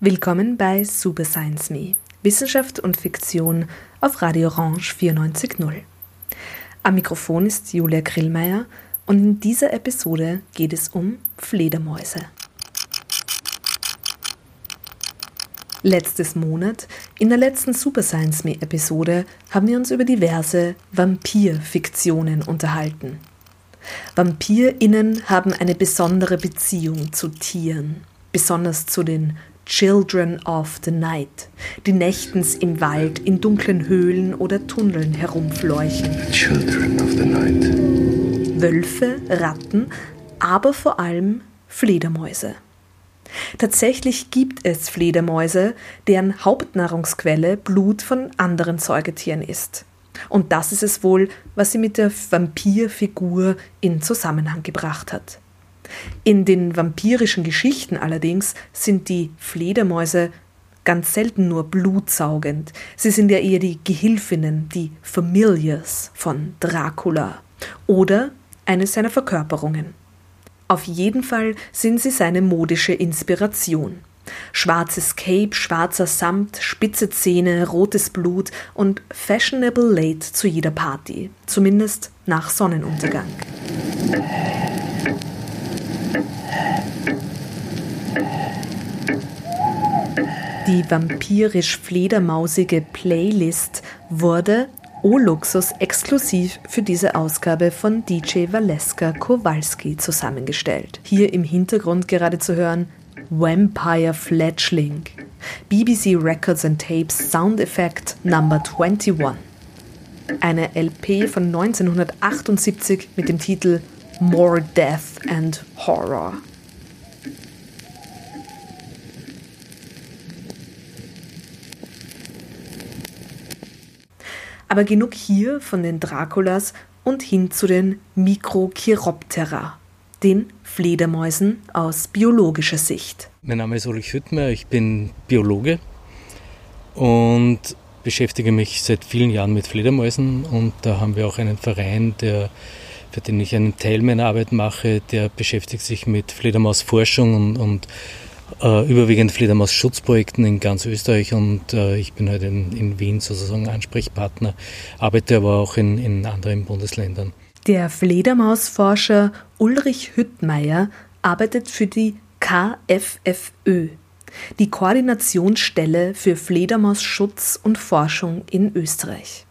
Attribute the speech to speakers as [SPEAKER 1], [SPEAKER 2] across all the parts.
[SPEAKER 1] Willkommen bei Super Science Me, Wissenschaft und Fiktion auf Radio Orange 94.0. Am Mikrofon ist Julia Grillmeier und in dieser Episode geht es um Fledermäuse. Letztes Monat, in der letzten Super Science Me Episode, haben wir uns über diverse Vampirfiktionen unterhalten. VampirInnen haben eine besondere Beziehung zu Tieren, besonders zu den Children of the Night, die nächtens im Wald, in dunklen Höhlen oder Tunneln herumfleuchen.
[SPEAKER 2] Children of the night.
[SPEAKER 1] Wölfe, Ratten, aber vor allem Fledermäuse. Tatsächlich gibt es Fledermäuse, deren Hauptnahrungsquelle Blut von anderen Säugetieren ist. Und das ist es wohl, was sie mit der Vampirfigur in Zusammenhang gebracht hat. In den vampirischen Geschichten allerdings sind die Fledermäuse ganz selten nur blutsaugend. Sie sind ja eher die Gehilfinnen, die Familiars von Dracula oder eine seiner Verkörperungen. Auf jeden Fall sind sie seine modische Inspiration. Schwarzes Cape, schwarzer Samt, spitze Zähne, rotes Blut und fashionable late zu jeder Party, zumindest nach Sonnenuntergang. Die vampirisch-fledermausige Playlist wurde O-Luxus exklusiv für diese Ausgabe von DJ Valeska Kowalski zusammengestellt. Hier im Hintergrund gerade zu hören Vampire Fledgling, BBC Records and Tapes Sound Effect Number 21. Eine LP von 1978 mit dem Titel More Death and Horror. Aber genug hier von den Draculas und hin zu den Mikrochiroptera, den Fledermäusen aus biologischer Sicht.
[SPEAKER 3] Mein Name ist Ulrich Hüttmer, ich bin Biologe und beschäftige mich seit vielen Jahren mit Fledermäusen und da haben wir auch einen Verein, der, für den ich einen Teil meiner Arbeit mache, der beschäftigt sich mit Fledermausforschung und, und äh, überwiegend Fledermaus-Schutzprojekten in ganz Österreich und äh, ich bin halt in, in, Wien sozusagen Ansprechpartner, arbeite aber auch in, in anderen Bundesländern.
[SPEAKER 1] Der Fledermausforscher Ulrich Hüttmeier arbeitet für die KFFÖ, die Koordinationsstelle für Fledermausschutz und Forschung in Österreich.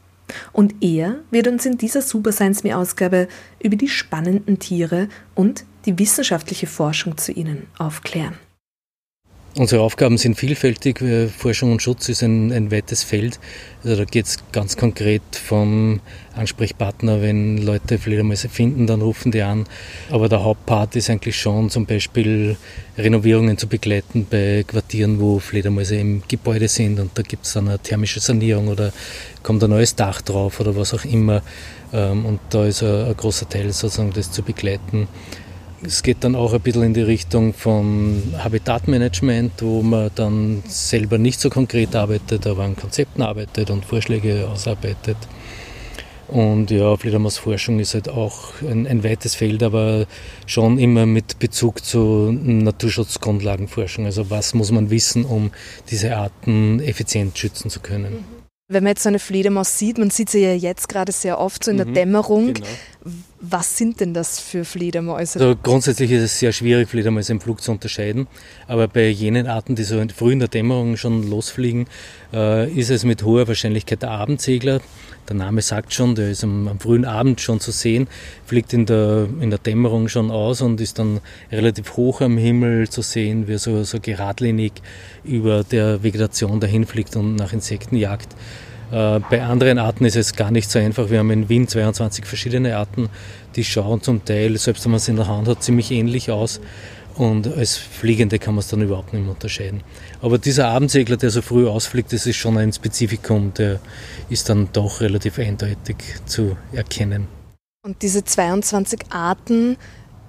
[SPEAKER 1] Und er wird uns in dieser Super Science Me Ausgabe über die spannenden Tiere und die wissenschaftliche Forschung zu ihnen aufklären.
[SPEAKER 3] Unsere Aufgaben sind vielfältig. Forschung und Schutz ist ein, ein weites Feld. Also da geht es ganz konkret vom Ansprechpartner, wenn Leute Fledermäuse finden, dann rufen die an. Aber der Hauptpart ist eigentlich schon zum Beispiel Renovierungen zu begleiten bei Quartieren, wo Fledermäuse im Gebäude sind und da gibt es dann eine thermische Sanierung oder kommt ein neues Dach drauf oder was auch immer. Ähm, und da ist ein, ein großer Teil sozusagen das zu begleiten. Es geht dann auch ein bisschen in die Richtung von Habitatmanagement, wo man dann selber nicht so konkret arbeitet, aber an Konzepten arbeitet und Vorschläge ausarbeitet. Und ja, Fledermausforschung ist halt auch ein, ein, weites Feld, aber schon immer mit Bezug zu Naturschutzgrundlagenforschung. Also was muss man wissen, um diese Arten effizient schützen zu können.
[SPEAKER 1] Wenn man jetzt so eine Fledermaus sieht, man sieht sie ja jetzt gerade sehr oft so in der mhm, Dämmerung. Genau. Was sind denn das für Fledermäuse?
[SPEAKER 3] Also grundsätzlich ist es sehr schwierig, Fledermäuse im Flug zu unterscheiden. Aber bei jenen Arten, die so früh in der Dämmerung schon losfliegen, äh, ist es mit hoher Wahrscheinlichkeit der Abendsegler. Der Name sagt schon, der ist am, am, frühen Abend schon zu sehen, fliegt in der, in der Dämmerung schon aus und ist dann relativ hoch am Himmel zu sehen, wie er so, so geradlinig über der Vegetation dahin fliegt und nach Insekten jagt. Äh, bei anderen Arten ist es gar nicht so einfach. Wir haben in Wien 22 verschiedene Arten, die schauen zum Teil, selbst wenn man sie in der Hand hat, ziemlich ähnlich aus. Und als Fliegende kann man es dann überhaupt nicht mehr unterscheiden. Aber dieser Abendsegler, der so früh ausfliegt, das ist schon ein Spezifikum, der ist dann doch relativ eindeutig zu erkennen.
[SPEAKER 1] Und diese 22 Arten,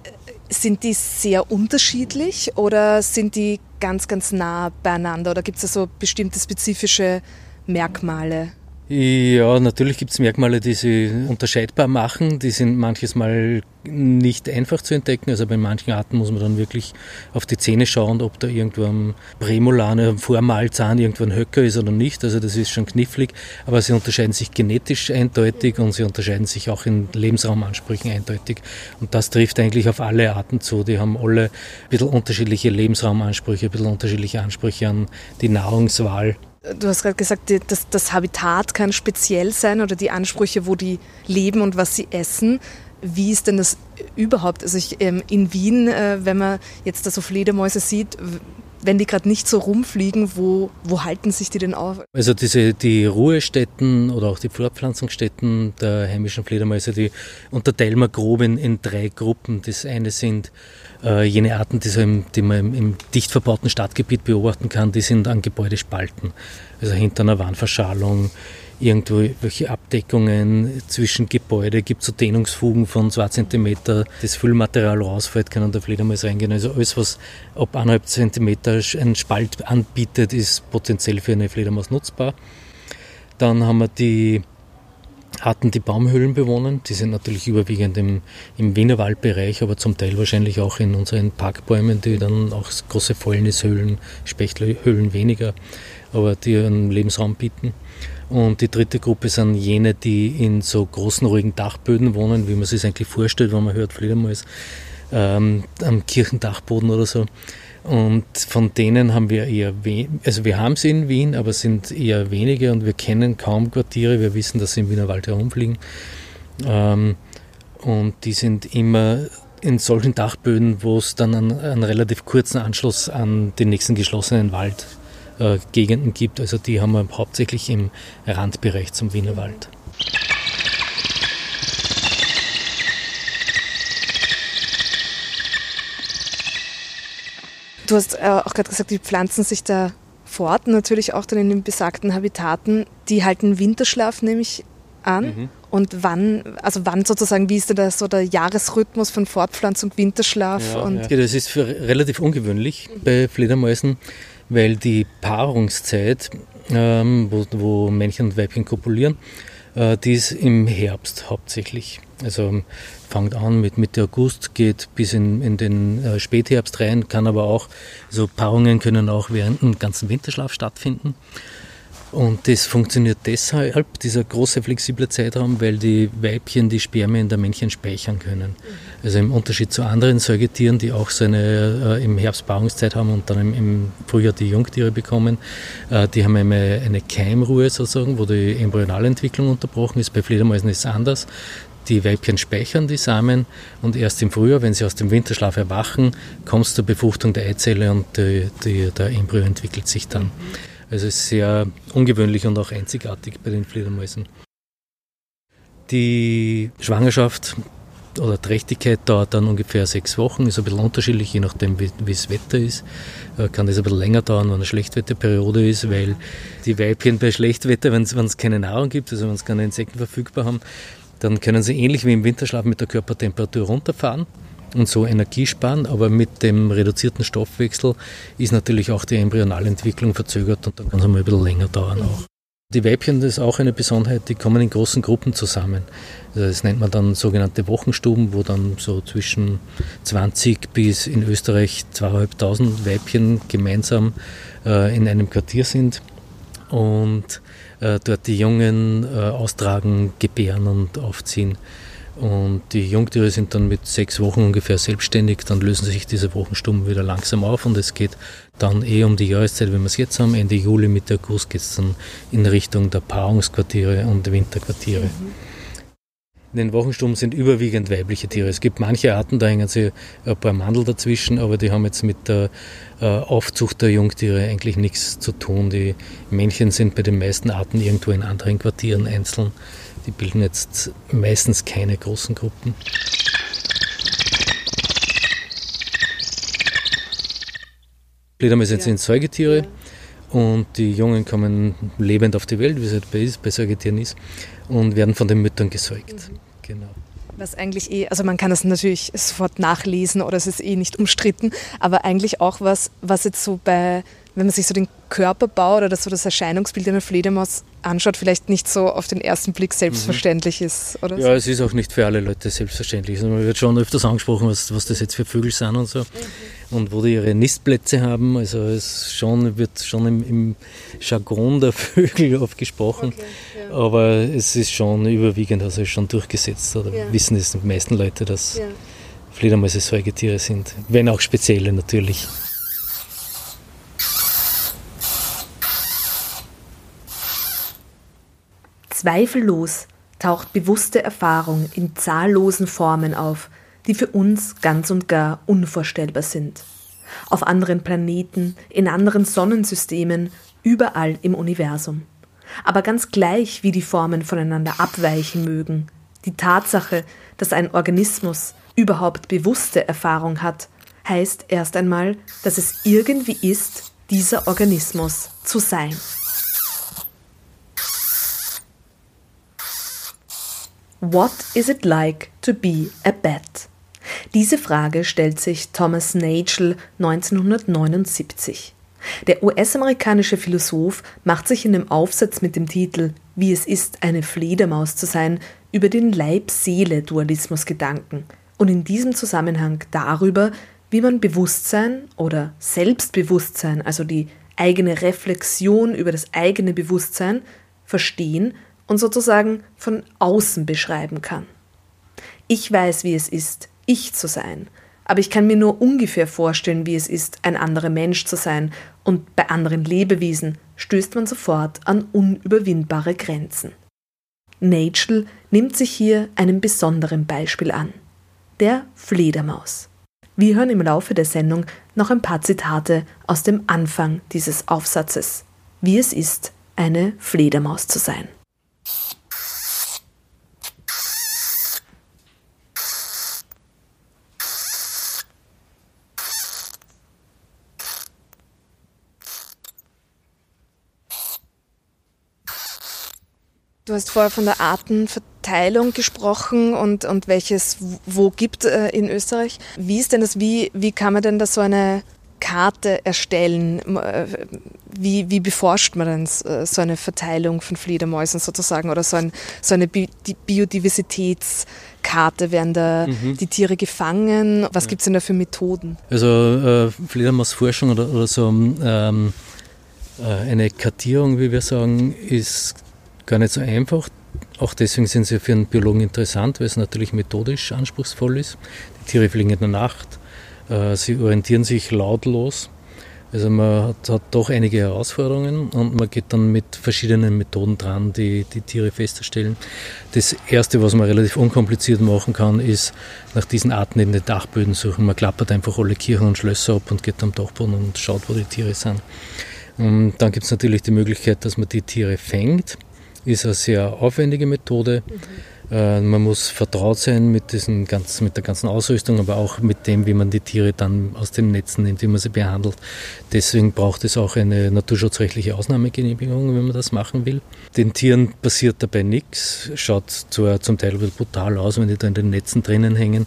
[SPEAKER 1] äh, sind die sehr unterschiedlich oder sind die ganz, ganz nah beieinander? Oder gibt es da so bestimmte spezifische Merkmale?
[SPEAKER 3] Ja, natürlich gibt es Merkmale, die sie unterscheidbar machen. Die sind manches Mal nicht einfach zu entdecken. Also bei manchen Arten muss man dann wirklich auf die Zähne schauen, ob da irgendwo am Prämolane, am Vormalzahn irgendwo ein Höcker ist oder nicht. Also das ist schon knifflig. Aber sie unterscheiden sich genetisch eindeutig und sie unterscheiden sich auch in Lebensraumansprüchen eindeutig. Und das trifft eigentlich auf alle Arten zu. Die haben alle ein bisschen unterschiedliche Lebensraumansprüche, ein bisschen unterschiedliche Ansprüche an die Nahrungswahl.
[SPEAKER 1] Du hast gerade gesagt, das, das Habitat kann speziell sein oder die Ansprüche, wo die leben und was sie essen. Wie ist denn das überhaupt? Also ich, ähm, in Wien, äh, wenn man jetzt da so Fledermäuse sieht, wenn die gerade nicht so rumfliegen, wo, wo halten sich die denn auf?
[SPEAKER 3] Also diese, die Ruhestätten oder auch die Fortpflanzungsstätten der heimischen Fledermäuse, die unterteilen wir grob in, in drei Gruppen. Das eine sind äh, jene Arten, die, so im, die man im, im, dicht verbauten Stadtgebiet beobachten kann, die sind an Gebäudespalten. Also hinter einer Wandverschalung, irgendwo welche Abdeckungen zwischen Gebäude, gibt so Dehnungsfugen von 2 cm, das Füllmaterial rausfällt, kann der Fledermaus reingehen. Also alles, was ab 1,5 cm einen Spalt anbietet, ist potenziell für eine Fledermaus nutzbar. Dann haben wir die Arten, die Baumhöhlen bewohnen. Die sind natürlich überwiegend im, im Wiener aber zum Teil wahrscheinlich auch in unseren Parkbäumen, die dann auch große Fäulnishöhlen, Spechtlhöhlen weniger, aber die einen Lebensraum bieten. Und die dritte Gruppe sind jene, die in so großen, ruhigen Dachböden wohnen, wie man sich eigentlich vorstellt, wenn man hört Fledermaus ähm, am Kirchendachboden oder so. Und von denen haben wir eher, also wir haben sie in Wien, aber sind eher wenige und wir kennen kaum Quartiere. Wir wissen, dass sie im Wiener Wald herumfliegen. Ähm, und die sind immer in solchen Dachböden, wo es dann einen, einen relativ kurzen Anschluss an den nächsten geschlossenen Waldgegenden äh, gibt. Also die haben wir hauptsächlich im Randbereich zum Wiener Wald.
[SPEAKER 1] Du hast äh, auch gerade gesagt, die pflanzen sich da fort, natürlich auch dann in den besagten Habitaten. Die halten Winterschlaf nämlich an. Mhm. Und wann, also wann sozusagen, wie ist denn da so der Jahresrhythmus von Fortpflanzung, Winterschlaf?
[SPEAKER 3] Ja,
[SPEAKER 1] und
[SPEAKER 3] ja. das ist für relativ ungewöhnlich bei Fledermäusen, weil die Paarungszeit, ähm, wo, wo Männchen und Weibchen kopulieren, äh, die ist im Herbst hauptsächlich. Also fängt an mit Mitte August, geht bis in, in den äh, Spätherbst rein, kann aber auch, so Paarungen können auch während dem ganzen Winterschlaf stattfinden. Und das funktioniert deshalb, dieser große flexible Zeitraum, weil die Weibchen die Spermien der Männchen speichern können. Also im Unterschied zu anderen Säugetieren, die auch so eine äh, im Herbst Paarungszeit haben und dann im, im Frühjahr die Jungtiere bekommen, äh, die haben eine, eine Keimruhe sozusagen, wo die Embryonalentwicklung unterbrochen ist. Bei Fledermäusen ist es anders. Die Weibchen speichern die Samen und erst im Frühjahr, wenn sie aus dem Winterschlaf erwachen, kommt es zur Befruchtung der Eizelle und die, die, der Embryo entwickelt sich dann. Also es ist sehr ungewöhnlich und auch einzigartig bei den Fledermäusen. Die Schwangerschaft oder Trächtigkeit dauert dann ungefähr sechs Wochen, ist ein bisschen unterschiedlich, je nachdem wie, das Wetter ist. Äh, kann das ein bisschen länger dauern, wenn eine Schlechtwetterperiode ist, weil die Weibchen bei Schlechtwetter, wenn es keine Nahrung gibt, also wenn es keine Insekten verfügbar haben, dann können sie ähnlich wie im Winterschlaf mit der Körpertemperatur runterfahren und so Energie sparen, aber mit dem reduzierten Stoffwechsel ist natürlich auch die Embryonalentwicklung verzögert und dann kann es mal ein bisschen länger dauern auch. Die Weibchen, das ist auch eine Besonderheit, die kommen in großen Gruppen zusammen. Das nennt man dann sogenannte Wochenstuben, wo dann so zwischen 20 bis in Österreich 2.500 Weibchen gemeinsam äh, in einem Quartier sind und äh, dort die Jungen äh, austragen, gebären und aufziehen. Und die Jungtiere sind dann mit sechs Wochen ungefähr selbstständig, dann lösen sich diese Wochenstuben wieder langsam auf und es geht dann eh um die Jahreszeit, wenn wir es jetzt haben, Ende Juli, Mitte August geht es dann in Richtung der Paarungsquartiere und Winterquartiere. Mhm. In den Wochenstuben sind überwiegend weibliche Tiere. Es gibt manche Arten, da hängen sie ein paar Mandel dazwischen, aber die haben jetzt mit der äh, Aufzucht der Jungtiere eigentlich nichts zu tun. Die Männchen sind bei den meisten Arten irgendwo in anderen Quartieren einzeln. Die bilden jetzt meistens keine großen Gruppen. Fledermäuse ja. sind Säugetiere und die Jungen kommen lebend auf die Welt, wie es halt bei, bei Säugetieren ist, und werden von den Müttern gesäugt. Mhm.
[SPEAKER 1] Genau. Was eigentlich eh, also man kann das natürlich sofort nachlesen oder es ist eh nicht umstritten, aber eigentlich auch was, was jetzt so bei wenn man sich so den Körperbau oder das, so das Erscheinungsbild einer Fledermaus anschaut, vielleicht nicht so auf den ersten Blick selbstverständlich mhm. ist. Oder
[SPEAKER 3] ja, es ist auch nicht für alle Leute selbstverständlich. Also man wird schon öfters angesprochen, was, was das jetzt für Vögel sind und so. Mhm. Und wo die ihre Nistplätze haben. Also es schon, wird schon im, im Jargon der Vögel oft gesprochen. Okay, ja. Aber es ist schon überwiegend, also schon durchgesetzt. Oder ja. wissen es die meisten Leute, dass ja. Fledermäuse Säugetiere sind. Wenn auch spezielle natürlich.
[SPEAKER 1] Zweifellos taucht bewusste Erfahrung in zahllosen Formen auf, die für uns ganz und gar unvorstellbar sind. Auf anderen Planeten, in anderen Sonnensystemen, überall im Universum. Aber ganz gleich, wie die Formen voneinander abweichen mögen, die Tatsache, dass ein Organismus überhaupt bewusste Erfahrung hat, heißt erst einmal, dass es irgendwie ist, dieser Organismus zu sein. What is it like to be a bat? Diese Frage stellt sich Thomas Nagel 1979. Der US-amerikanische Philosoph macht sich in dem Aufsatz mit dem Titel Wie es ist, eine Fledermaus zu sein, über den Leib-Seele-Dualismus Gedanken und in diesem Zusammenhang darüber, wie man Bewusstsein oder Selbstbewusstsein, also die eigene Reflexion über das eigene Bewusstsein, verstehen und sozusagen von außen beschreiben kann. Ich weiß, wie es ist, ich zu sein, aber ich kann mir nur ungefähr vorstellen, wie es ist, ein anderer Mensch zu sein, und bei anderen Lebewesen stößt man sofort an unüberwindbare Grenzen. Nagel nimmt sich hier einem besonderen Beispiel an, der Fledermaus. Wir hören im Laufe der Sendung noch ein paar Zitate aus dem Anfang dieses Aufsatzes, wie es ist, eine Fledermaus zu sein. Du hast vorher von der Artenverteilung gesprochen und, und welches wo gibt äh, in Österreich. Wie ist denn das, wie, wie kann man denn da so eine Karte erstellen? Äh, wie, wie beforscht man denn äh, so eine Verteilung von Fledermäusen sozusagen oder so, ein, so eine Bi Biodiversitätskarte? Werden da mhm. die Tiere gefangen? Was ja. gibt es denn da für Methoden?
[SPEAKER 3] Also äh, Fledermausforschung oder, oder so ähm, äh, eine Kartierung, wie wir sagen, ist gar nicht so einfach. Auch deswegen sind sie für einen Biologen interessant, weil es natürlich methodisch anspruchsvoll ist. Die Tiere fliegen in der Nacht, äh, sie orientieren sich lautlos. Also man hat, hat, doch einige Herausforderungen und man geht dann mit verschiedenen Methoden dran, die die Tiere festzustellen. Das Erste, was man relativ unkompliziert machen kann, ist nach diesen Arten in den Dachböden suchen. Man klappert einfach alle Kirchen und Schlösser ab und geht am Dachboden und schaut, wo die Tiere sind. Und dann gibt es natürlich die Möglichkeit, dass man die Tiere fängt ist eine sehr aufwendige Methode. Mhm. Äh, man muss vertraut sein mit, diesen ganz, mit der ganzen Ausrüstung, aber auch mit dem, wie man die Tiere dann aus den Netzen nimmt, wie man sie behandelt. Deswegen braucht es auch eine naturschutzrechtliche Ausnahmegenehmigung, wenn man das machen will. Den Tieren passiert dabei nichts. Schaut zwar zum Teil brutal aus, wenn die da in den Netzen drinnen hängen,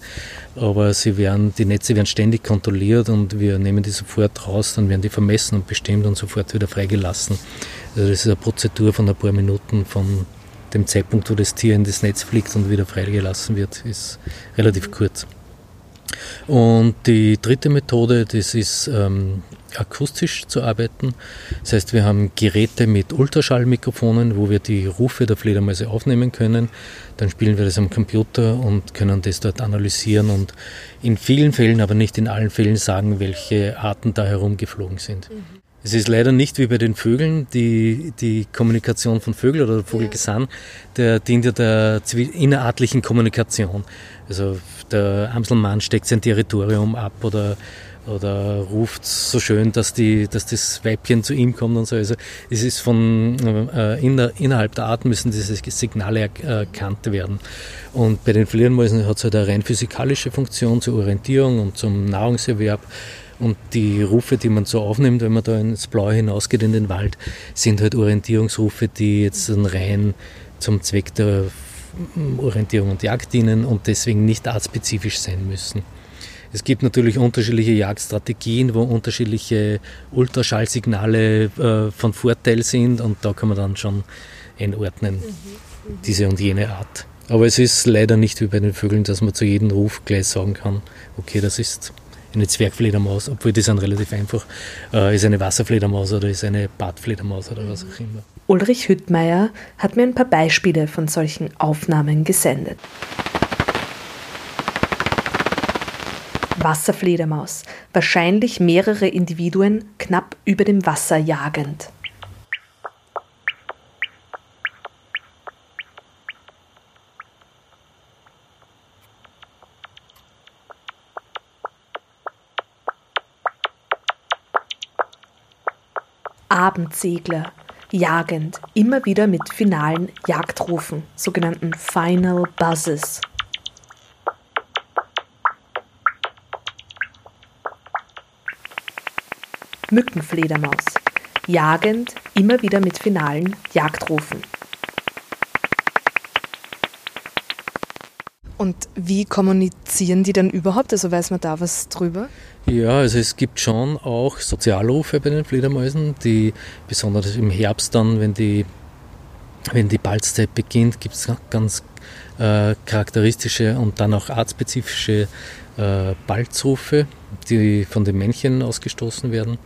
[SPEAKER 3] aber sie werden, die Netze werden ständig kontrolliert und wir nehmen die sofort raus, dann werden die vermessen und bestimmt und sofort wieder freigelassen. Also das ist eine Prozedur von ein paar Minuten von dem Zeitpunkt, wo das Tier in das Netz fliegt und wieder freigelassen wird, ist relativ kurz. Und die dritte Methode, das ist ähm, akustisch zu arbeiten. Das heißt, wir haben Geräte mit Ultraschallmikrofonen, wo wir die Rufe der Fledermäuse aufnehmen können. Dann spielen wir das am Computer und können das dort analysieren und in vielen Fällen, aber nicht in allen Fällen sagen, welche Arten da herumgeflogen sind. Mhm. Es ist leider nicht wie bei den Vögeln, die, die Kommunikation von Vögeln oder Vogelgesang, der dient ja der innerartlichen Kommunikation. Also der Amselmann steckt sein Territorium ab oder, oder ruft so schön, dass, die, dass das Weibchen zu ihm kommt und so. Also es ist von äh, inner, innerhalb der Art müssen diese Signale erkannt werden. Und bei den Fledermäusen hat es halt eine rein physikalische Funktion zur Orientierung und zum Nahrungserwerb. Und die Rufe, die man so aufnimmt, wenn man da ins Blaue hinausgeht in den Wald, sind halt Orientierungsrufe, die jetzt rein zum Zweck der Orientierung und Jagd dienen und deswegen nicht artspezifisch sein müssen. Es gibt natürlich unterschiedliche Jagdstrategien, wo unterschiedliche Ultraschallsignale äh, von Vorteil sind und da kann man dann schon einordnen, mhm, mhm. diese und jene Art. Aber es ist leider nicht wie bei den Vögeln, dass man zu jedem Ruf gleich sagen kann, okay, das ist eine Zwergfledermaus, obwohl die sind relativ einfach, äh, ist eine Wasserfledermaus oder ist eine Badfledermaus oder was auch immer.
[SPEAKER 1] Ulrich Hüttmeier hat mir ein paar Beispiele von solchen Aufnahmen gesendet. Wasserfledermaus, wahrscheinlich mehrere Individuen knapp über dem Wasser jagend. Abendsegler, jagend, immer wieder mit finalen Jagdrufen, sogenannten Final Buzzes. Mückenfledermaus, jagend, immer wieder mit finalen Jagdrufen. Und wie kommunizieren die dann überhaupt? Also weiß man da was drüber?
[SPEAKER 3] Ja, also es gibt schon auch Sozialrufe bei den Fledermäusen, die besonders im Herbst dann, wenn die, wenn die Balzzeit beginnt, gibt es ganz äh, charakteristische und dann auch artspezifische äh, Balzrufe, die von den Männchen ausgestoßen werden.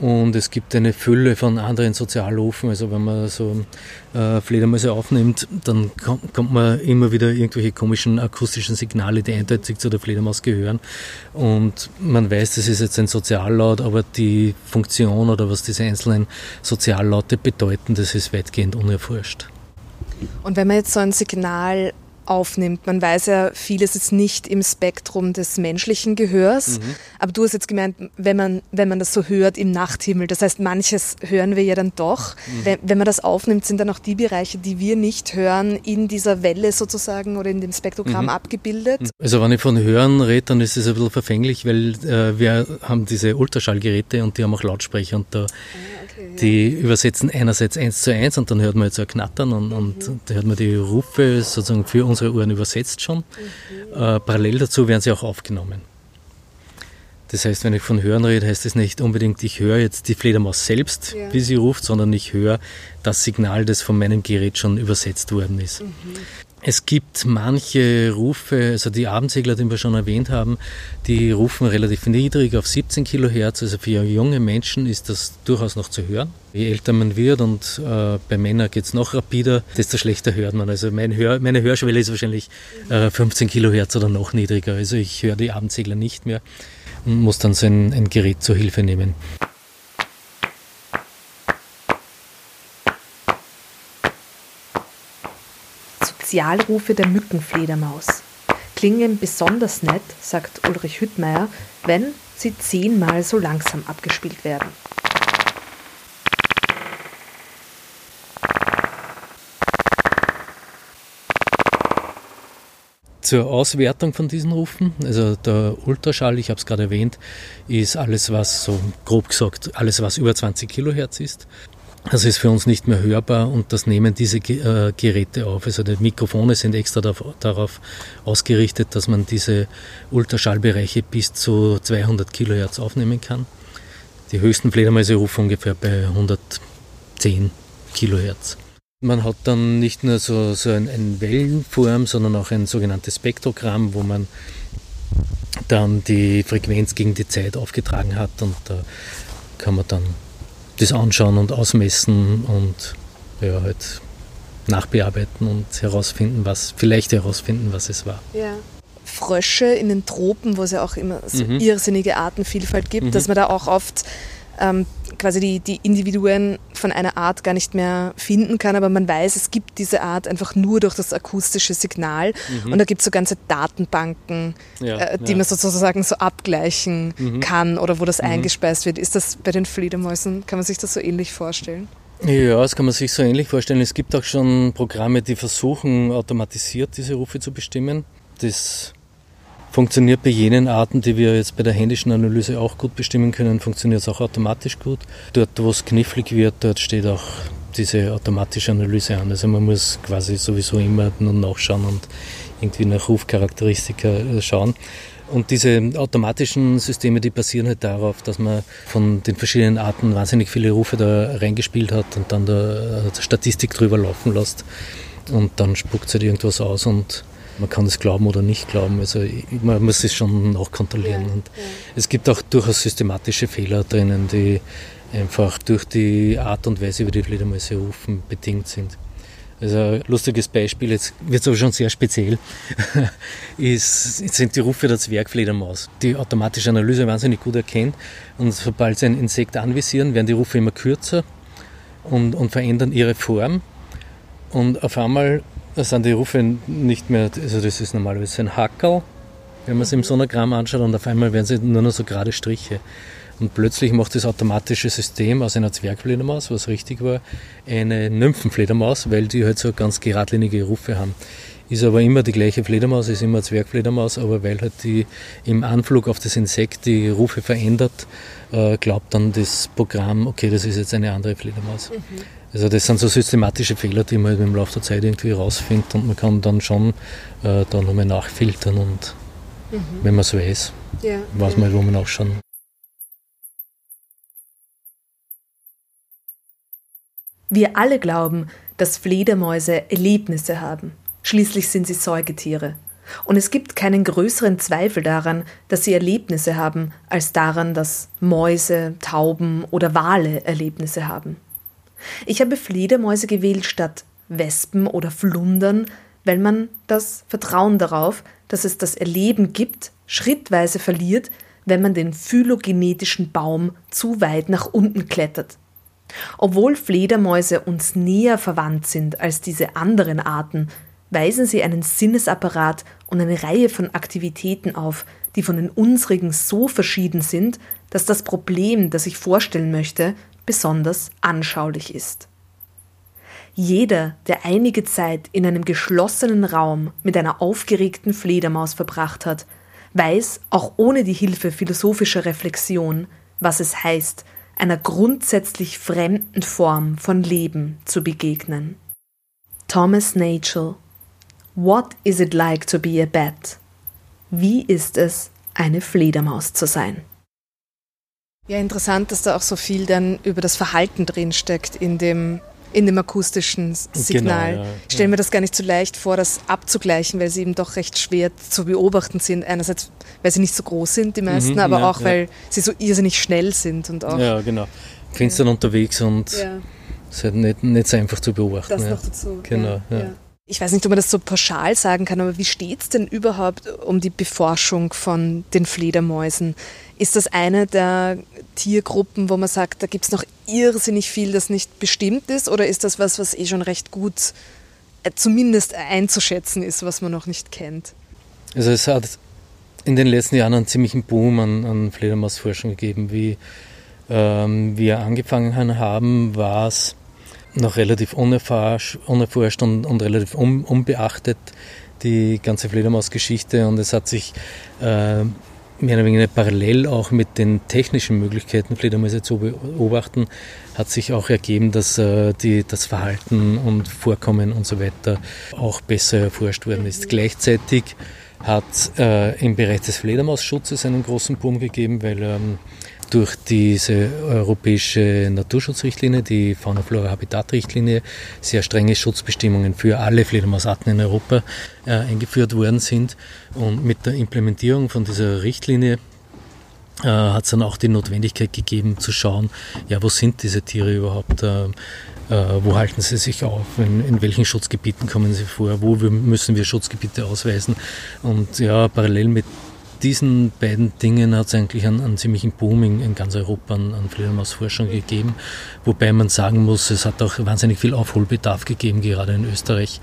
[SPEAKER 3] Und es gibt eine Fülle von anderen Sozialrufen. Also wenn man so äh, Fledermäuse aufnimmt, dann kommt, kommt, man immer wieder irgendwelche komischen akustischen Signale, die eindeutig zu der Fledermaus gehören. Und man weiß, das ist jetzt ein Soziallaut, aber die Funktion oder was diese einzelnen Soziallaute bedeuten, das ist weitgehend unerforscht.
[SPEAKER 1] Und wenn man jetzt so ein Signal aufnimmt. Man weiß ja, vieles ist nicht im Spektrum des menschlichen Gehörs, mhm. aber du hast jetzt gemeint, wenn man, wenn man das so hört im Nachthimmel, das heißt, manches hören wir ja dann doch. Mhm. Wenn, wenn, man das aufnimmt, sind dann auch die Bereiche, die wir nicht hören, in dieser Welle sozusagen oder in dem Spektrogramm mhm. abgebildet. Mhm.
[SPEAKER 3] Also wenn ich von Hören rede, dann ist es ein bisschen verfänglich, weil äh, wir haben diese Ultraschallgeräte und die haben auch Lautsprecher und da ah, die übersetzen einerseits eins zu eins und dann hört man jetzt so ein Knattern und, und da hört man die Rufe sozusagen für uns unsere Ohren übersetzt schon. Mhm. Äh, parallel dazu werden sie auch aufgenommen. Das heißt, wenn ich von Hören rede, heißt es nicht unbedingt, ich höre jetzt die Fledermaus selbst, ja. wie sie ruft, sondern ich höre das Signal, das von meinem Gerät schon übersetzt worden ist. Mhm. Es gibt manche Rufe, also die Abendsegler, die wir schon erwähnt haben, die rufen relativ niedrig auf 17 Kilohertz. Also für junge Menschen ist das durchaus noch zu hören. Je älter man wird und äh, bei Männern geht es noch rapider, desto schlechter hört man. Also mein Hör, meine Hörschwelle ist wahrscheinlich äh, 15 Kilohertz oder noch niedriger. Also ich höre die Abendsegler nicht mehr und muss dann so ein, ein Gerät zur Hilfe nehmen.
[SPEAKER 1] Spezialrufe der Mückenfledermaus. Klingen besonders nett, sagt Ulrich Hüttmeier, wenn sie zehnmal so langsam abgespielt werden.
[SPEAKER 3] Zur Auswertung von diesen Rufen, also der Ultraschall, ich habe es gerade erwähnt, ist alles, was so grob gesagt, alles, was über 20 Kilohertz ist. Das ist für uns nicht mehr hörbar und das nehmen diese äh, Geräte auf. Also die Mikrofone sind extra darauf ausgerichtet, dass man diese Ultraschallbereiche bis zu 200 Kilohertz aufnehmen kann. Die höchsten Fledermäuse rufen ungefähr bei 110 Kilohertz. Man hat dann nicht nur so, so eine ein Wellenform, sondern auch ein sogenanntes Spektrogramm, wo man dann die Frequenz gegen die Zeit aufgetragen hat und da kann man dann das anschauen und ausmessen und ja, halt nachbearbeiten und herausfinden, was, vielleicht herausfinden, was es war.
[SPEAKER 1] Ja. Frösche in den Tropen, wo es ja auch immer so mhm. irrsinnige Artenvielfalt gibt, mhm. dass man da auch oft ähm, quasi die, die Individuen von einer Art gar nicht mehr finden kann, aber man weiß, es gibt diese Art einfach nur durch das akustische Signal mhm. und da gibt es so ganze Datenbanken, ja, äh, die ja. man sozusagen so abgleichen mhm. kann oder wo das mhm. eingespeist wird. Ist das bei den Fledermäusen, kann man sich das so ähnlich vorstellen?
[SPEAKER 3] Ja, das kann man sich so ähnlich vorstellen. Es gibt auch schon Programme, die versuchen, automatisiert diese Rufe zu bestimmen. Das Funktioniert bei jenen Arten, die wir jetzt bei der händischen Analyse auch gut bestimmen können, funktioniert es auch automatisch gut. Dort, wo es knifflig wird, dort steht auch diese automatische Analyse an. Also man muss quasi sowieso immer nur nachschauen und irgendwie nach Rufcharakteristika äh, schauen. Und diese automatischen Systeme, die basieren halt darauf, dass man von den verschiedenen Arten wahnsinnig viele Rufe da reingespielt hat und dann da Statistik drüber laufen lässt. Und dann spuckt es halt irgendwas aus und man kann es glauben oder nicht glauben. Also man muss es schon nachkontrollieren. Ja, und ja. Es gibt auch durchaus systematische Fehler drinnen, die einfach durch die Art und Weise, wie die Fledermäuse rufen, bedingt sind. Also ein lustiges Beispiel, jetzt wird es aber schon sehr speziell, ist, sind die Rufe der Zwergfledermaus, die automatische Analyse wahnsinnig gut erkennt. Und sobald sie ein Insekt anvisieren, werden die Rufe immer kürzer und, und verändern ihre Form. Und auf einmal sind die Rufe nicht mehr, also das ist normalerweise ein Hackerl, wenn man es im Sonogramm anschaut, und auf einmal werden sie nur noch so gerade Striche. Und plötzlich macht das automatische System aus einer Zwergfledermaus, was richtig war, eine Nymphenfledermaus, weil die halt so ganz geradlinige Rufe haben. Ist aber immer die gleiche Fledermaus, ist immer eine Zwergfledermaus, aber weil halt die im Anflug auf das Insekt die Rufe verändert, äh, glaubt dann das Programm, okay, das ist jetzt eine andere Fledermaus. Mhm. Also das sind so systematische Fehler, die man halt im Laufe der Zeit irgendwie rausfindet und man kann dann schon äh, da nochmal nachfiltern und mhm. wenn man es weiß, ja. weiß man, halt, wo man nachschauen
[SPEAKER 1] Wir alle glauben, dass Fledermäuse Erlebnisse haben. Schließlich sind sie Säugetiere. Und es gibt keinen größeren Zweifel daran, dass sie Erlebnisse haben, als daran, dass Mäuse, Tauben oder Wale Erlebnisse haben. Ich habe Fledermäuse gewählt statt Wespen oder Flundern, weil man das Vertrauen darauf, dass es das Erleben gibt, schrittweise verliert, wenn man den phylogenetischen Baum zu weit nach unten klettert. Obwohl Fledermäuse uns näher verwandt sind als diese anderen Arten, weisen sie einen Sinnesapparat und eine Reihe von Aktivitäten auf, die von den unsrigen so verschieden sind, dass das Problem, das ich vorstellen möchte, besonders anschaulich ist. Jeder, der einige Zeit in einem geschlossenen Raum mit einer aufgeregten Fledermaus verbracht hat, weiß, auch ohne die Hilfe philosophischer Reflexion, was es heißt, einer grundsätzlich fremden Form von Leben zu begegnen. Thomas Nagel What is it like to be a bat? Wie ist es, eine Fledermaus zu sein? Ja, interessant, dass da auch so viel dann über das Verhalten drin steckt in dem in dem akustischen Signal. Genau, ja, ich stelle mir das gar nicht so leicht vor, das abzugleichen, weil sie eben doch recht schwer zu beobachten sind. Einerseits, weil sie nicht so groß sind, die meisten, mhm, aber ja, auch, weil sie so irrsinnig schnell sind. Und auch,
[SPEAKER 3] ja, genau. Dann unterwegs und es ist halt nicht, nicht so einfach zu beobachten.
[SPEAKER 1] Das noch dazu. Genau, ja ich weiß nicht, ob man das so pauschal sagen kann, aber wie steht es denn überhaupt um die Beforschung von den Fledermäusen? Ist das eine der Tiergruppen, wo man sagt, da gibt es noch irrsinnig viel, das nicht bestimmt ist? Oder ist das was, was eh schon recht gut äh, zumindest einzuschätzen ist, was man noch nicht kennt?
[SPEAKER 3] Also es hat in den letzten Jahren einen ziemlichen Boom an, an Fledermausforschung gegeben. Wie ähm, wir angefangen haben, war es noch relativ unerforscht, und, und, relativ un, unbeachtet, die ganze Fledermausgeschichte. Und es hat sich äh, mehr oder weniger parallel auch mit den technischen Möglichkeiten, Fledermäuse zu beobachten, hat sich auch ergeben, dass äh, die, das Verhalten und Vorkommen und so weiter auch besser erforscht worden ist. Gleichzeitig hat äh, im Bereich des Fledermausschutzes einen großen Boom gegeben, weil ähm, durch diese europäische Naturschutzrichtlinie, die Fauna-Flora-Habitat-Richtlinie, sehr strenge Schutzbestimmungen für alle Fledermausarten in Europa äh, eingeführt worden sind. Und mit der Implementierung von dieser Richtlinie äh, hat es dann auch die Notwendigkeit gegeben zu schauen, ja, wo sind diese Tiere überhaupt, äh, äh wo halten sie sich auf, in, in, welchen Schutzgebieten kommen sie vor, wo müssen wir Schutzgebiete ausweisen. Und ja, parallel mit diesen beiden Dingen hat es eigentlich einen, einen, ziemlichen Boom in, in ganz Europa an, an Fledermausforschung gegeben, wobei man sagen muss, es hat auch wahnsinnig viel Aufholbedarf gegeben, gerade in Österreich,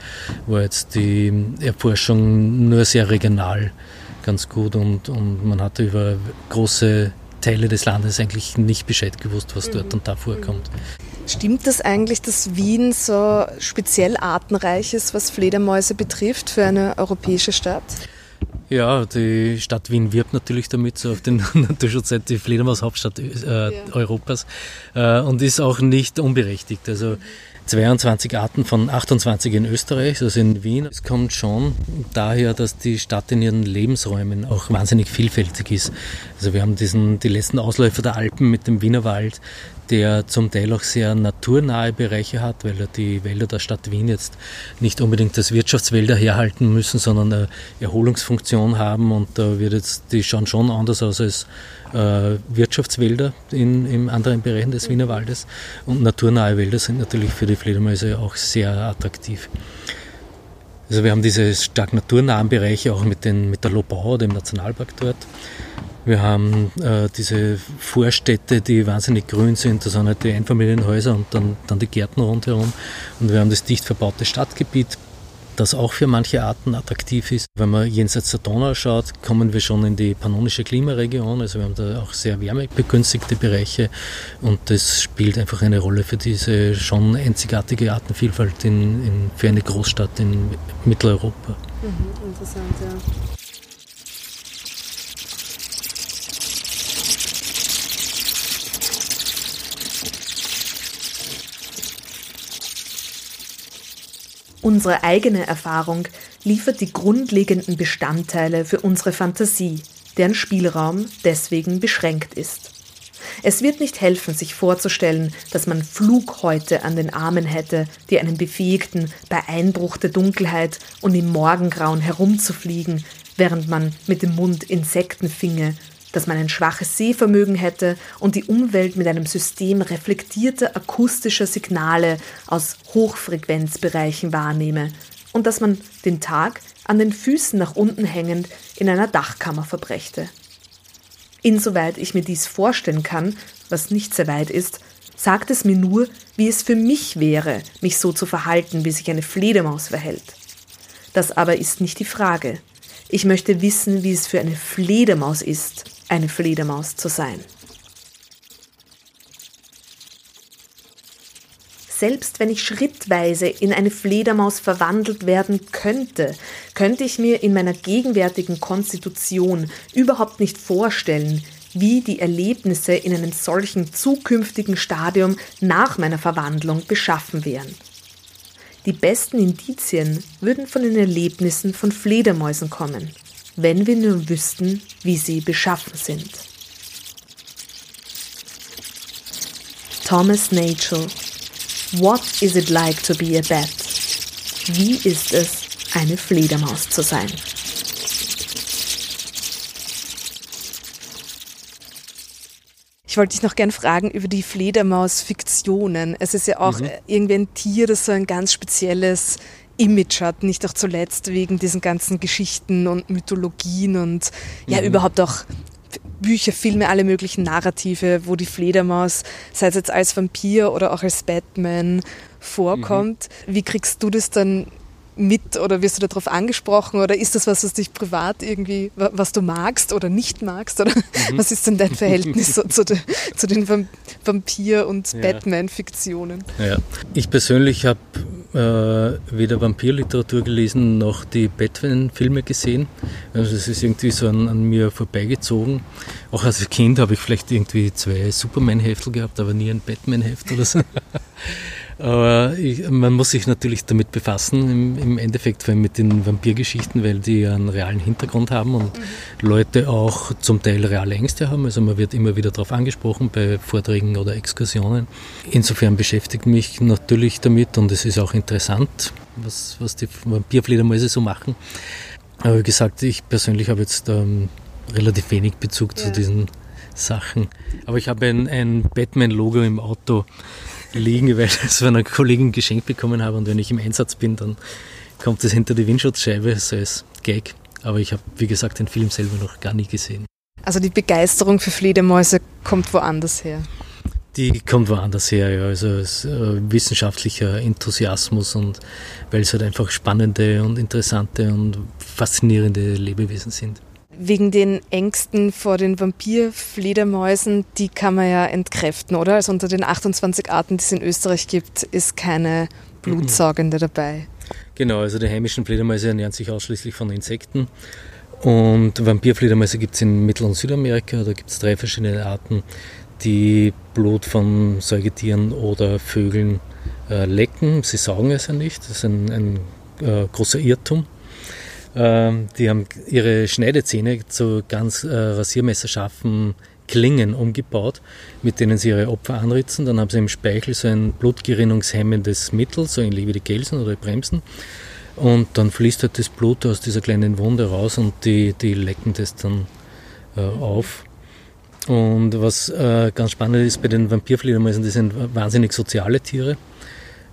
[SPEAKER 3] wo jetzt die Erforschung nur sehr regional ganz gut und, und man hatte über große Teile des Landes eigentlich nicht Bescheid gewusst, was dort und da vorkommt.
[SPEAKER 1] Stimmt das eigentlich, dass Wien so speziell artenreich ist, was Fledermäuse betrifft für eine europäische Stadt?
[SPEAKER 3] Ja, die Stadt Wien wirbt natürlich damit, so auf den Naturschutzseite die Fledermaus-Hauptstadt äh, ja. Europas äh, und ist auch nicht unberechtigt. Also 22 Arten von 28 in Österreich, also in Wien. Es kommt schon daher, dass die Stadt in ihren Lebensräumen auch wahnsinnig vielfältig ist. Also wir haben diesen, die letzten Ausläufer der Alpen mit dem Wienerwald, der zum Teil auch sehr naturnahe Bereiche hat, weil die Wälder der Stadt Wien jetzt nicht unbedingt als Wirtschaftswälder herhalten müssen, sondern eine Erholungsfunktion haben und da wird jetzt, die schauen schon anders aus als äh, Wirtschaftswälder in, in anderen Bereichen des Wienerwaldes und naturnahe Wälder sind natürlich für die Fledermäuse auch sehr attraktiv. Also wir haben diese stark naturnahen Bereiche auch mit, den, mit der Lobau, dem Nationalpark dort. Wir haben äh, diese Vorstädte, die wahnsinnig grün sind. Das sind halt die Einfamilienhäuser und dann, dann die Gärten rundherum. Und wir haben das dicht verbaute Stadtgebiet, das auch für manche Arten attraktiv ist. Wenn man jenseits der Donau schaut, kommen wir schon in die pannonische Klimaregion. Also wir haben da auch sehr wärmebegünstigte Bereiche und das spielt einfach eine Rolle für diese schon einzigartige Artenvielfalt in, in, für eine Großstadt in Mitteleuropa. Mhm, interessant, ja.
[SPEAKER 1] Unsere eigene Erfahrung liefert die grundlegenden Bestandteile für unsere Fantasie, deren Spielraum deswegen beschränkt ist. Es wird nicht helfen, sich vorzustellen, dass man Flughäute an den Armen hätte, die einen befähigten, bei Einbruch der Dunkelheit und im Morgengrauen herumzufliegen, während man mit dem Mund Insekten finge dass man ein schwaches Sehvermögen hätte und die Umwelt mit einem System reflektierter akustischer Signale aus Hochfrequenzbereichen wahrnehme und dass man den Tag an den Füßen nach unten hängend in einer Dachkammer verbrächte. Insoweit ich mir dies vorstellen kann, was nicht sehr weit ist, sagt es mir nur, wie es für mich wäre, mich so zu verhalten, wie sich eine Fledermaus verhält. Das aber ist nicht die Frage. Ich möchte wissen, wie es für eine Fledermaus ist, eine Fledermaus zu sein. Selbst wenn ich schrittweise in eine Fledermaus verwandelt werden könnte, könnte ich mir in meiner gegenwärtigen Konstitution überhaupt nicht vorstellen, wie die Erlebnisse in einem solchen zukünftigen Stadium nach meiner Verwandlung beschaffen wären. Die besten Indizien würden von den Erlebnissen von Fledermäusen kommen wenn wir nur wüssten, wie sie beschaffen sind. Thomas Nagel What is it like to be a bat? Wie ist es, eine Fledermaus zu sein? Ich wollte dich noch gern fragen über die Fledermaus-Fiktionen. Es ist ja auch mhm. irgendwie ein Tier, das so ein ganz spezielles Image hat, nicht auch zuletzt wegen diesen ganzen Geschichten und Mythologien und ja mhm. überhaupt auch Bücher, Filme, alle möglichen Narrative, wo die Fledermaus, sei es jetzt als Vampir oder auch als Batman, vorkommt. Mhm. Wie kriegst du das dann mit oder wirst du darauf angesprochen oder ist das was, was dich privat irgendwie, was du magst oder nicht magst oder mhm. was ist denn dein Verhältnis so zu, de, zu, den Vampir- und ja. Batman-Fiktionen?
[SPEAKER 3] Ja. Ich persönlich habe äh, weder Vampirliteratur gelesen noch die Batman-Filme gesehen. Also es ist irgendwie so an, an mir vorbeigezogen. Auch als Kind habe ich vielleicht irgendwie zwei Superman-Heftel gehabt, aber nie ein Batman-Heft oder so. Aber ich, man muss sich natürlich damit befassen, im, im, Endeffekt, vor allem mit den Vampirgeschichten, weil die einen realen Hintergrund haben und mhm. Leute auch zum Teil reale Ängste haben. Also man wird immer wieder darauf angesprochen bei Vorträgen oder Exkursionen. Insofern beschäftigt mich natürlich damit und es ist auch interessant, was, was die Vampirfledermäuse so machen. Aber wie gesagt, ich persönlich habe jetzt ähm, relativ wenig Bezug ja. zu diesen Sachen. Aber ich habe ein, ein Batman-Logo im Auto liegen, weil ich es von einer Kollegin geschenkt bekommen habe und wenn ich im Einsatz bin, dann kommt es hinter die Windschutzscheibe, so als Gag. Aber ich habe, wie gesagt, den Film selber noch gar nie gesehen.
[SPEAKER 1] Also die Begeisterung für Fledermäuse kommt woanders her?
[SPEAKER 3] Die kommt woanders her, ja. Also es, äh, wissenschaftlicher Enthusiasmus und weil es halt einfach spannende und interessante und faszinierende Lebewesen sind
[SPEAKER 1] wegen den Ängsten vor den Vampirfledermäusen, die kann man ja entkräften, oder? Also unter den 28 Arten, die es in Österreich gibt, ist keine Blutsaugende dabei.
[SPEAKER 3] Genau, also die heimischen Fledermäuse ernähren sich ausschließlich von Insekten. Und Vampirfledermäuse gibt es in Mittel- und Südamerika. Da gibt es drei verschiedene Arten, die Blut von Säugetieren oder Vögeln äh, lecken. Sie saugen es ja nicht. Das ist ein, ein äh, großer Irrtum. Ähm, die haben ihre Schneidezähne zu ganz äh, rasiermesserscharfen Klingen umgebaut, mit denen sie ihre Opfer anritzen. Dann haben sie im Speichel so ein blutgerinnungshemmendes Mittel, so ähnlich wie die Gelsen oder die Bremsen. Und dann fließt halt das Blut aus dieser kleinen Wunde raus und die, die lecken das dann äh, auf. Und was äh, ganz spannend ist bei den Vampirfledermäusen, die sind wahnsinnig soziale Tiere.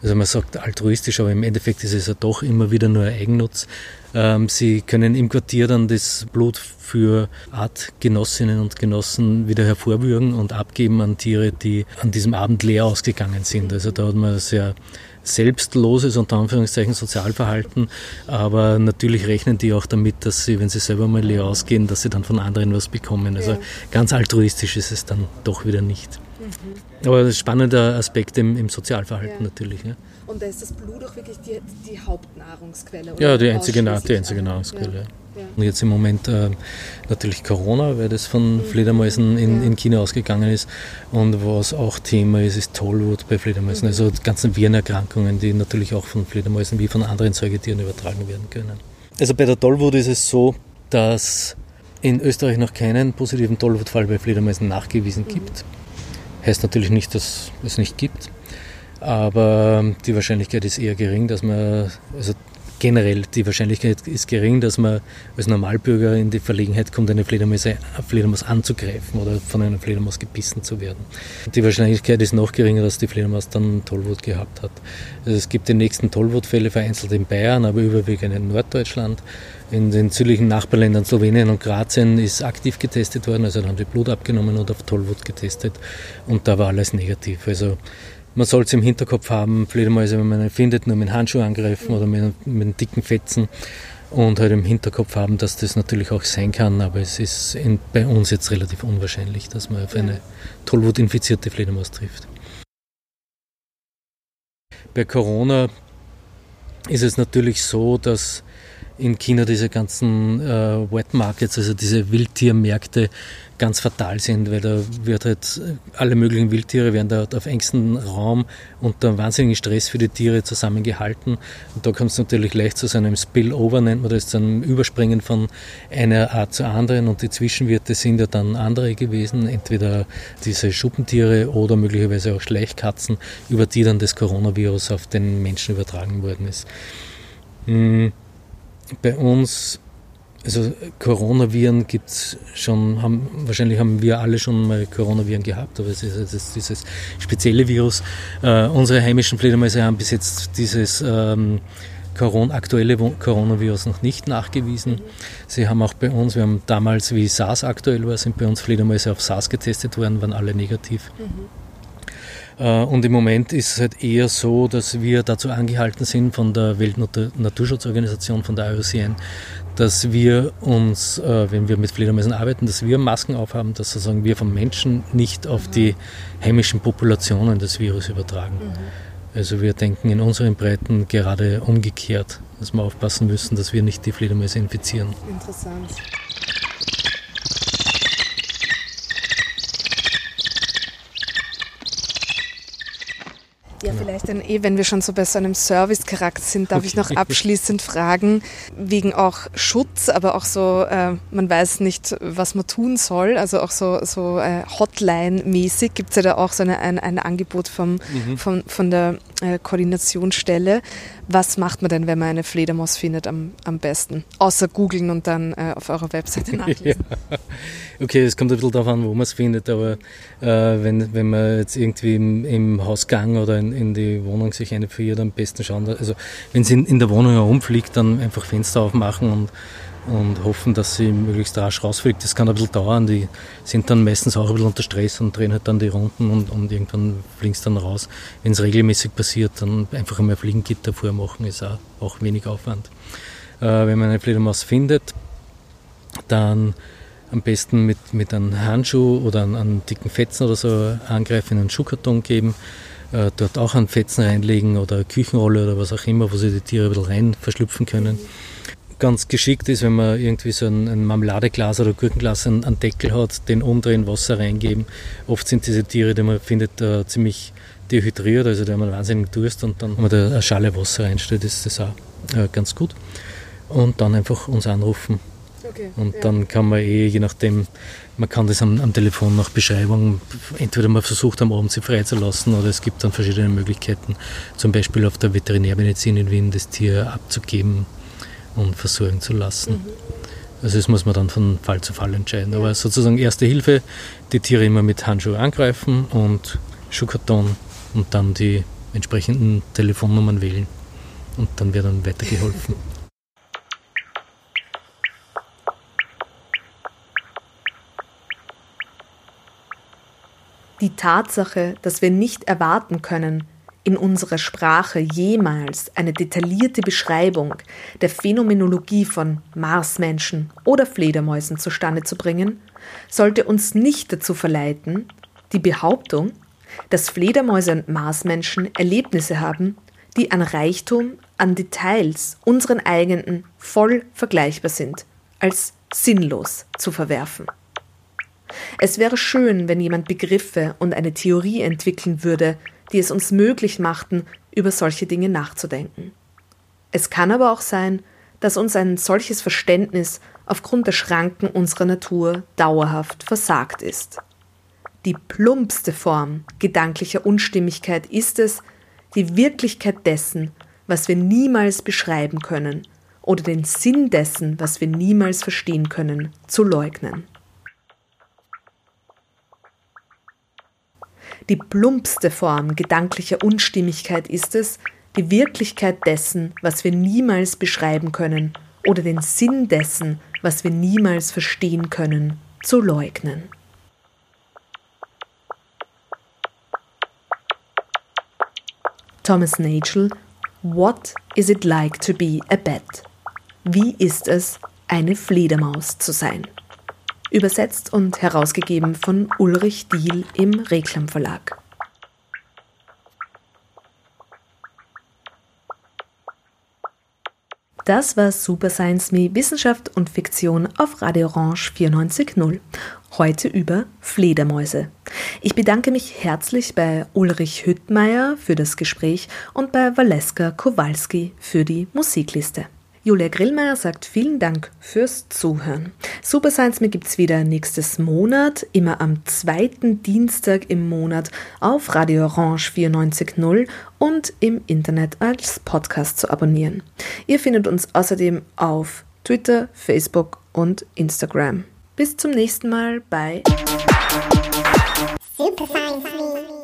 [SPEAKER 3] Also man sagt altruistisch, aber im Endeffekt ist es ja doch immer wieder nur Eigennutz. Ähm, sie können im Quartier dann das Blut für Artgenossinnen und Genossen wieder hervorwürgen und abgeben an Tiere, die an diesem Abend leer ausgegangen sind. Also da hat man sehr selbstloses, unter Anführungszeichen, Sozialverhalten, aber natürlich rechnen die auch damit, dass sie, wenn sie selber mal leer ausgehen, dass sie dann von anderen was bekommen. Also ganz altruistisch ist es dann doch wieder nicht. Mhm. Aber das ist ein spannender Aspekt im, im Sozialverhalten ja. natürlich. Ja.
[SPEAKER 1] Und da ist das Blut auch wirklich die, die Hauptnahrungsquelle?
[SPEAKER 3] ja, die einzige, die einzige Nahrungsquelle. Ja. Und jetzt im Moment äh, natürlich Corona, weil das von mhm. Fledermäusen in, ja. in, China ausgegangen ist. Und was auch Thema ist, ist Tollwut bei Fledermäusen. Mhm. Also die ganzen Virenerkrankungen, die natürlich auch von Fledermäusen wie von anderen Säugetieren übertragen werden können. Also bei der Tollwut ist es so, dass in Österreich noch keinen positiven Tollwutfall bei Fledermäusen nachgewiesen mhm. gibt. Heißt natürlich nicht, dass es nicht gibt. Aber die Wahrscheinlichkeit ist eher gering, dass man, also generell die Wahrscheinlichkeit ist gering, dass man als Normalbürger in die Verlegenheit kommt, eine Fledermaus, Fledermaus anzugreifen oder von einer Fledermaus gebissen zu werden. Die Wahrscheinlichkeit ist noch geringer, dass die Fledermaus dann Tollwut gehabt hat. Also es gibt die nächsten Tollwutfälle vereinzelt in Bayern, aber überwiegend in Norddeutschland. In den südlichen Nachbarländern Slowenien und Kroatien ist aktiv getestet worden, also haben die Blut abgenommen und auf Tollwut getestet und da war alles negativ. Also man soll es im Hinterkopf haben, Fledermäuse, wenn man ihn findet, nur mit Handschuh angreifen oder mit, mit dicken Fetzen und halt im Hinterkopf haben, dass das natürlich auch sein kann, aber es ist in, bei uns jetzt relativ unwahrscheinlich, dass man auf eine Tollwut-infizierte Fledermaus trifft. Bei Corona ist es natürlich so, dass in China diese ganzen äh, Wet Markets, also diese Wildtiermärkte, ganz fatal sind, weil da wird halt alle möglichen Wildtiere werden da auf engstem Raum unter wahnsinnigen Stress für die Tiere zusammengehalten. Und da kommt es natürlich leicht zu so einem Spillover, nennt man das, zu einem Überspringen von einer Art zur anderen. Und die Zwischenwirte sind ja dann andere gewesen, entweder diese Schuppentiere oder möglicherweise auch Schleichkatzen, über die dann das Coronavirus auf den Menschen übertragen worden ist. Hm, bei uns also Coronaviren gibt es schon, haben, wahrscheinlich haben wir alle schon mal Coronaviren gehabt, aber es ist, ist dieses spezielle Virus. Äh, unsere heimischen Fledermäuse haben bis jetzt dieses ähm, Corona, aktuelle Coronavirus noch nicht nachgewiesen. Sie haben auch bei uns, wir haben damals, wie SARS aktuell war, sind bei uns Fledermäuse auf SARS getestet worden, waren alle negativ. Mhm. Äh, und im Moment ist es halt eher so, dass wir dazu angehalten sind von der Weltnaturschutzorganisation, von der IUCN, dass wir uns, äh, wenn wir mit Fledermäusen arbeiten, dass wir Masken aufhaben, dass sozusagen wir vom Menschen nicht auf die heimischen Populationen das Virus übertragen. Mhm. Also wir denken in unseren Breiten gerade umgekehrt, dass wir aufpassen müssen, dass wir nicht die Fledermäuse infizieren. Interessant.
[SPEAKER 1] Ja, vielleicht dann eh, wenn wir schon so bei so einem Service-Charakter sind, darf ich noch abschließend fragen, wegen auch Schutz, aber auch so, äh, man weiß nicht, was man tun soll, also auch so, so äh, Hotline-mäßig gibt es ja da auch so eine, ein, ein Angebot vom, mhm. von, von der äh, Koordinationsstelle. Was macht man denn, wenn man eine Fledermaus findet am, am besten? Außer googeln und dann äh, auf eurer Webseite nachlesen.
[SPEAKER 3] ja. Okay, es kommt ein bisschen darauf an, wo man es findet, aber äh, wenn, wenn man jetzt irgendwie im, im Hausgang oder in, in, die Wohnung sich eine verirrt, am besten schauen. Also wenn sie in, in der Wohnung herumfliegt, dann einfach Fenster aufmachen und und hoffen, dass sie möglichst rasch rausfliegt. Das kann ein bisschen dauern. Die sind dann meistens auch ein bisschen unter Stress und drehen halt dann die Runden und, und irgendwann fliegen sie dann raus. Wenn es regelmäßig passiert, dann einfach einmal Fliegengitter vormachen, ist auch, auch wenig Aufwand. Äh, wenn man eine Fledermaus findet, dann am besten mit, mit einem Handschuh oder einem, einem dicken Fetzen oder so angreifen, in einen Schuhkarton geben, äh, dort auch einen Fetzen reinlegen oder eine Küchenrolle oder was auch immer, wo sie die Tiere ein bisschen rein verschlüpfen können ganz geschickt ist, wenn man irgendwie so ein, ein Marmeladeglas oder Gurkenglas einen, einen, Deckel hat, den umdrehen, Wasser reingeben. Oft sind diese Tiere, die man findet, uh, ziemlich dehydriert, also da haben wir wahnsinnig Durst und dann, wenn man da eine Schale Wasser reinstellt, ist das auch äh, ganz gut. Und dann einfach uns anrufen. Okay, und ja. dann kann man eh, je nachdem, man kann das am, am, Telefon nach Beschreibung, entweder man versucht am Abend sie freizulassen oder es gibt dann verschiedene Möglichkeiten, zum Beispiel auf der Veterinärmedizin in Wien das Tier abzugeben und versorgen zu lassen. Mhm. Also das muss man dann von Fall zu Fall entscheiden. Aber sozusagen erste Hilfe, die Tiere immer mit Handschuh angreifen und Schuhkarton und dann die entsprechenden Telefonnummern wählen. Und dann wird dann weitergeholfen.
[SPEAKER 1] Die Tatsache, dass wir nicht erwarten können, in unserer Sprache jemals eine detaillierte Beschreibung der Phänomenologie von Marsmenschen oder Fledermäusen zustande zu bringen, sollte uns nicht dazu verleiten, die Behauptung, dass Fledermäuse und Marsmenschen Erlebnisse haben, die an Reichtum, an Details unseren eigenen voll vergleichbar sind, als sinnlos zu verwerfen. Es wäre schön, wenn jemand Begriffe und eine Theorie entwickeln würde, die es uns möglich machten, über solche Dinge nachzudenken. Es kann aber auch sein, dass uns ein solches Verständnis aufgrund der Schranken unserer Natur dauerhaft versagt ist. Die plumpste Form gedanklicher Unstimmigkeit ist es, die Wirklichkeit dessen, was wir niemals beschreiben können, oder den Sinn dessen, was wir niemals verstehen können, zu leugnen. Die plumpste Form gedanklicher Unstimmigkeit ist es, die Wirklichkeit dessen, was wir niemals beschreiben können, oder den Sinn dessen, was wir niemals verstehen können, zu leugnen. Thomas Nagel What is it like to be a bat? Wie ist es, eine Fledermaus zu sein? Übersetzt und herausgegeben von Ulrich Diehl im Reklam Verlag. Das war Super Science Me Wissenschaft und Fiktion auf Radio Orange 94.0. Heute über Fledermäuse. Ich bedanke mich herzlich bei Ulrich Hüttmeier für das Gespräch und bei Valeska Kowalski für die Musikliste. Julia Grillmeier sagt vielen Dank fürs Zuhören. Super Science Me gibt's wieder nächstes Monat, immer am zweiten Dienstag im Monat auf Radio Orange 94.0 und im Internet als Podcast zu abonnieren. Ihr findet uns außerdem auf Twitter, Facebook und Instagram. Bis zum nächsten Mal bei Super Science Me.